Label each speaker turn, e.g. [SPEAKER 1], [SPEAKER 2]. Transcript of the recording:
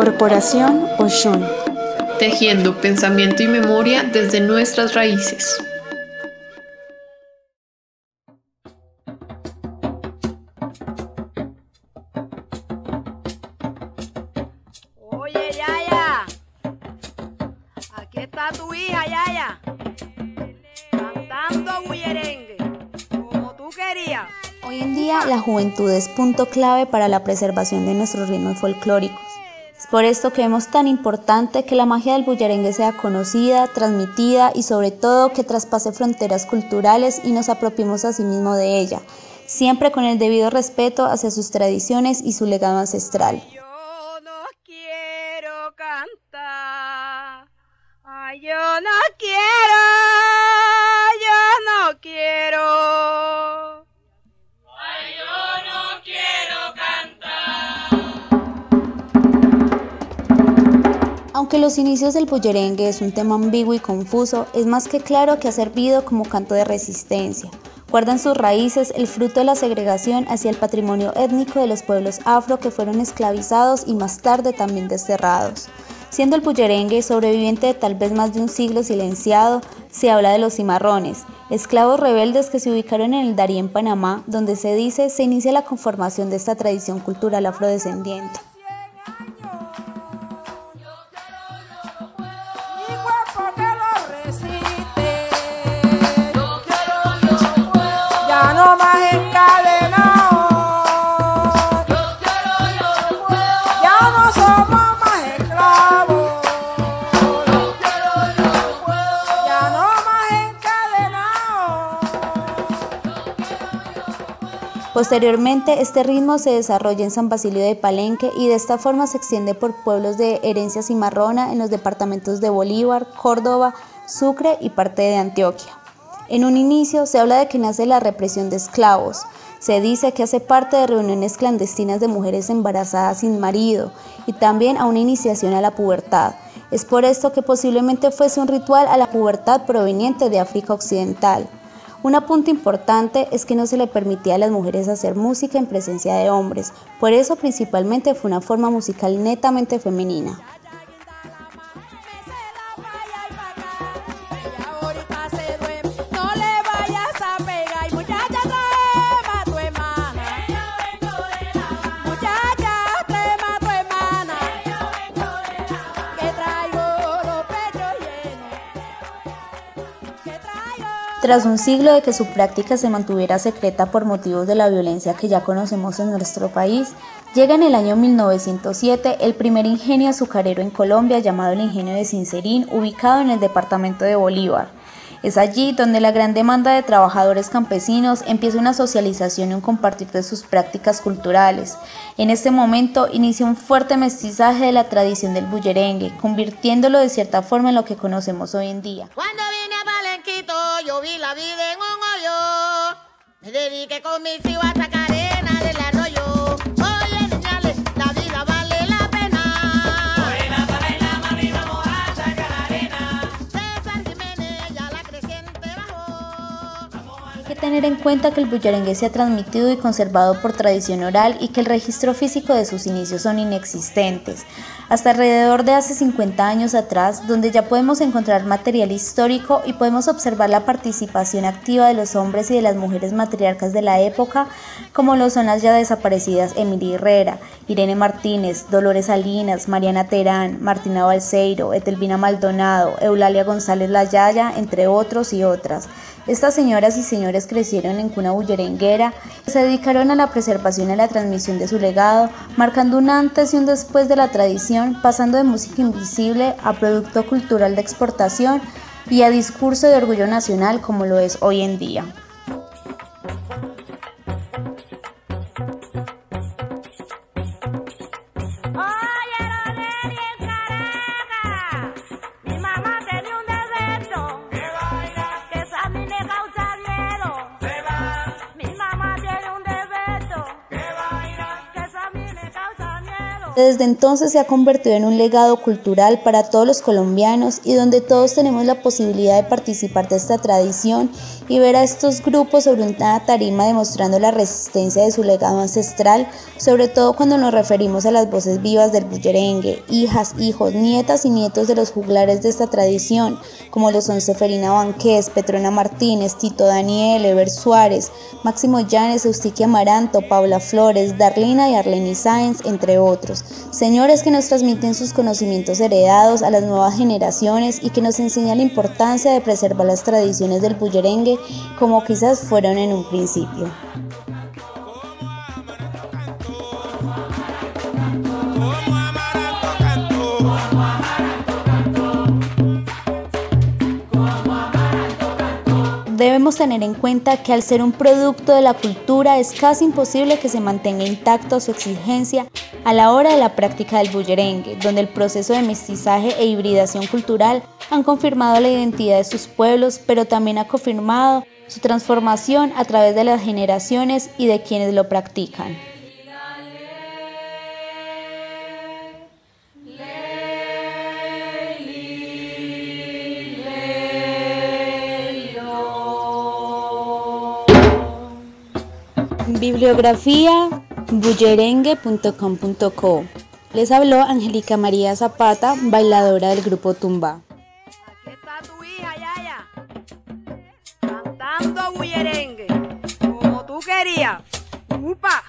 [SPEAKER 1] Corporación Oshun.
[SPEAKER 2] Tejiendo pensamiento y memoria desde nuestras raíces.
[SPEAKER 3] Oye, Yaya. Aquí está tu hija, Yaya. Cantando bullerengue. Como tú querías.
[SPEAKER 4] Hoy en día la juventud es punto clave para la preservación de nuestros ritmos folclóricos. Por esto que vemos tan importante que la magia del bullerengue sea conocida, transmitida y sobre todo que traspase fronteras culturales y nos apropiemos a sí mismo de ella, siempre con el debido respeto hacia sus tradiciones y su legado ancestral.
[SPEAKER 3] Yo no quiero cantar.
[SPEAKER 4] Aunque los inicios del bullerengue es un tema ambiguo y confuso, es más que claro que ha servido como canto de resistencia. Guarda en sus raíces el fruto de la segregación hacia el patrimonio étnico de los pueblos afro que fueron esclavizados y más tarde también desterrados. Siendo el bullerengue sobreviviente de tal vez más de un siglo silenciado, se habla de los cimarrones, esclavos rebeldes que se ubicaron en el Darién, Panamá, donde se dice se inicia la conformación de esta tradición cultural afrodescendiente. Posteriormente, este ritmo se desarrolla en San Basilio de Palenque y de esta forma se extiende por pueblos de herencia cimarrona en los departamentos de Bolívar, Córdoba, Sucre y parte de Antioquia. En un inicio se habla de que nace la represión de esclavos. Se dice que hace parte de reuniones clandestinas de mujeres embarazadas sin marido y también a una iniciación a la pubertad. Es por esto que posiblemente fuese un ritual a la pubertad proveniente de África Occidental. Un apunte importante es que no se le permitía a las mujeres hacer música en presencia de hombres, por eso principalmente fue una forma musical netamente femenina. Tras un siglo de que su práctica se mantuviera secreta por motivos de la violencia que ya conocemos en nuestro país, llega en el año 1907 el primer ingenio azucarero en Colombia llamado el Ingenio de Sincerín, ubicado en el departamento de Bolívar. Es allí donde la gran demanda de trabajadores campesinos empieza una socialización y un compartir de sus prácticas culturales. En este momento inicia un fuerte mestizaje de la tradición del bullerengue, convirtiéndolo de cierta forma en lo que conocemos hoy en día.
[SPEAKER 5] Vi la vida en un hoyo. Me dediqué con mis hijos a sacar
[SPEAKER 4] en cuenta que el bullerengue se ha transmitido y conservado por tradición oral y que el registro físico de sus inicios son inexistentes. Hasta alrededor de hace 50 años atrás, donde ya podemos encontrar material histórico y podemos observar la participación activa de los hombres y de las mujeres matriarcas de la época, como lo son las ya desaparecidas Emilia Herrera, Irene Martínez, Dolores Salinas, Mariana Terán, Martina Balseiro, Etelvina Maldonado, Eulalia González Layaya, entre otros y otras. Estas señoras y señores crecieron en cuna bullerenguera, se dedicaron a la preservación y la transmisión de su legado, marcando un antes y un después de la tradición, pasando de música invisible a producto cultural de exportación y a discurso de orgullo nacional como lo es hoy en día. Desde entonces se ha convertido en un legado cultural para todos los colombianos y donde todos tenemos la posibilidad de participar de esta tradición y ver a estos grupos sobre una tarima demostrando la resistencia de su legado ancestral, sobre todo cuando nos referimos a las voces vivas del bullerengue, hijas, hijos, nietas y nietos de los juglares de esta tradición, como lo son Seferina Banqués, Petrona Martínez, Tito Daniel, Ever Suárez, Máximo Llanes, Eustiquia Amaranto, Paula Flores, Darlina y Arleni Sáenz, entre otros. Señores que nos transmiten sus conocimientos heredados a las nuevas generaciones y que nos enseñan la importancia de preservar las tradiciones del bullerengue como quizás fueron en un principio. Debemos tener en cuenta que al ser un producto de la cultura es casi imposible que se mantenga intacta su exigencia a la hora de la práctica del bullerengue, donde el proceso de mestizaje e hibridación cultural han confirmado la identidad de sus pueblos, pero también ha confirmado su transformación a través de las generaciones y de quienes lo practican. Bibliografía bullerengue.com.co Les habló Angélica María Zapata, bailadora del grupo Tumba.
[SPEAKER 3] Aquí está tu hija, Yaya. Cantando bullerengue. Como tú querías. ¡Upa!